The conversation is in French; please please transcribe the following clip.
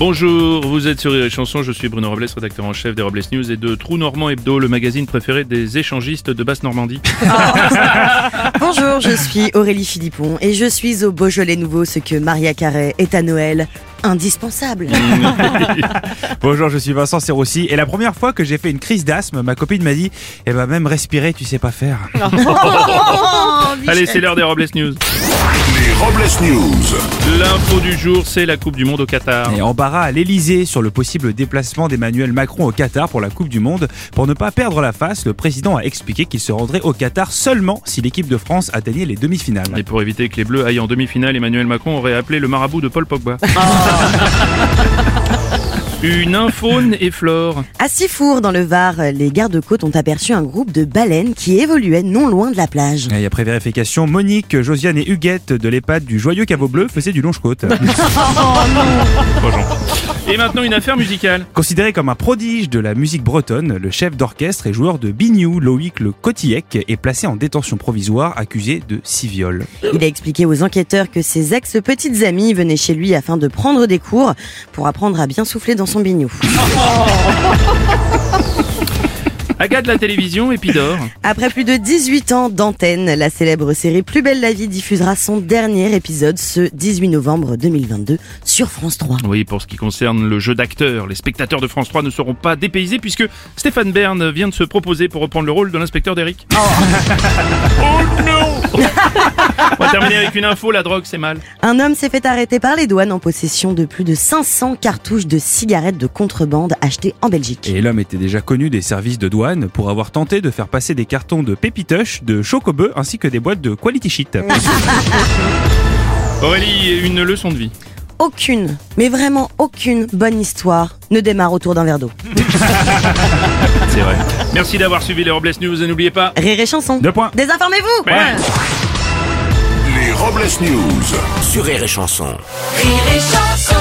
Bonjour, vous êtes sur Rire et Chanson, je suis Bruno Robles, rédacteur en chef des Robles News et de Trou Normand Hebdo, le magazine préféré des échangistes de Basse-Normandie. Bonjour, je suis Aurélie Philippon et je suis au Beaujolais Nouveau ce que Maria Carré est à Noël. Indispensable. Bonjour, je suis Vincent Serroussi et la première fois que j'ai fait une crise d'asthme, ma copine m'a dit Eh ben même respirer, tu sais pas faire. Allez, c'est l'heure des Robles News. Les Robles News. L'info du jour, c'est la Coupe du Monde au Qatar. Et embarras à l'Elysée sur le possible déplacement d'Emmanuel Macron au Qatar pour la Coupe du Monde. Pour ne pas perdre la face, le président a expliqué qu'il se rendrait au Qatar seulement si l'équipe de France atteignait les demi-finales. Et pour éviter que les Bleus aillent en demi-finale, Emmanuel Macron aurait appelé le marabout de Paul Pogba. Une infaune et flore. À Sifour, dans le Var, les gardes-côtes ont aperçu un groupe de baleines qui évoluait non loin de la plage. Et après vérification, Monique, Josiane et Huguette de l'EHPAD du Joyeux Caveau Bleu faisaient du longe-côte. Gentil. Et maintenant une affaire musicale. Considéré comme un prodige de la musique bretonne, le chef d'orchestre et joueur de Bignou, Loïc Le Cotillec, est placé en détention provisoire accusé de six viols. Il a expliqué aux enquêteurs que ses ex-petites amies venaient chez lui afin de prendre des cours pour apprendre à bien souffler dans son bignou. Agathe de la télévision et puis d'or. Après plus de 18 ans d'antenne, la célèbre série Plus belle la vie diffusera son dernier épisode ce 18 novembre 2022 sur France 3. Oui, pour ce qui concerne le jeu d'acteur, les spectateurs de France 3 ne seront pas dépaysés puisque Stéphane Bern vient de se proposer pour reprendre le rôle de l'inspecteur d'Eric. Oh non On va terminer avec une info, la drogue c'est mal. Un homme s'est fait arrêter par les douanes en possession de plus de 500 cartouches de cigarettes de contrebande achetées en Belgique. Et l'homme était déjà connu des services de douane pour avoir tenté de faire passer des cartons de pépitoche, de chocobeu ainsi que des boîtes de quality shit. Aurélie, une leçon de vie. Aucune, mais vraiment aucune bonne histoire ne démarre autour d'un verre d'eau. C'est vrai. Merci d'avoir suivi les Robles News et n'oubliez pas... Rire et chanson. Deux points. Désinformez-vous Ouais. Les Robles News. Sur Rire et Chanson. Rire et chanson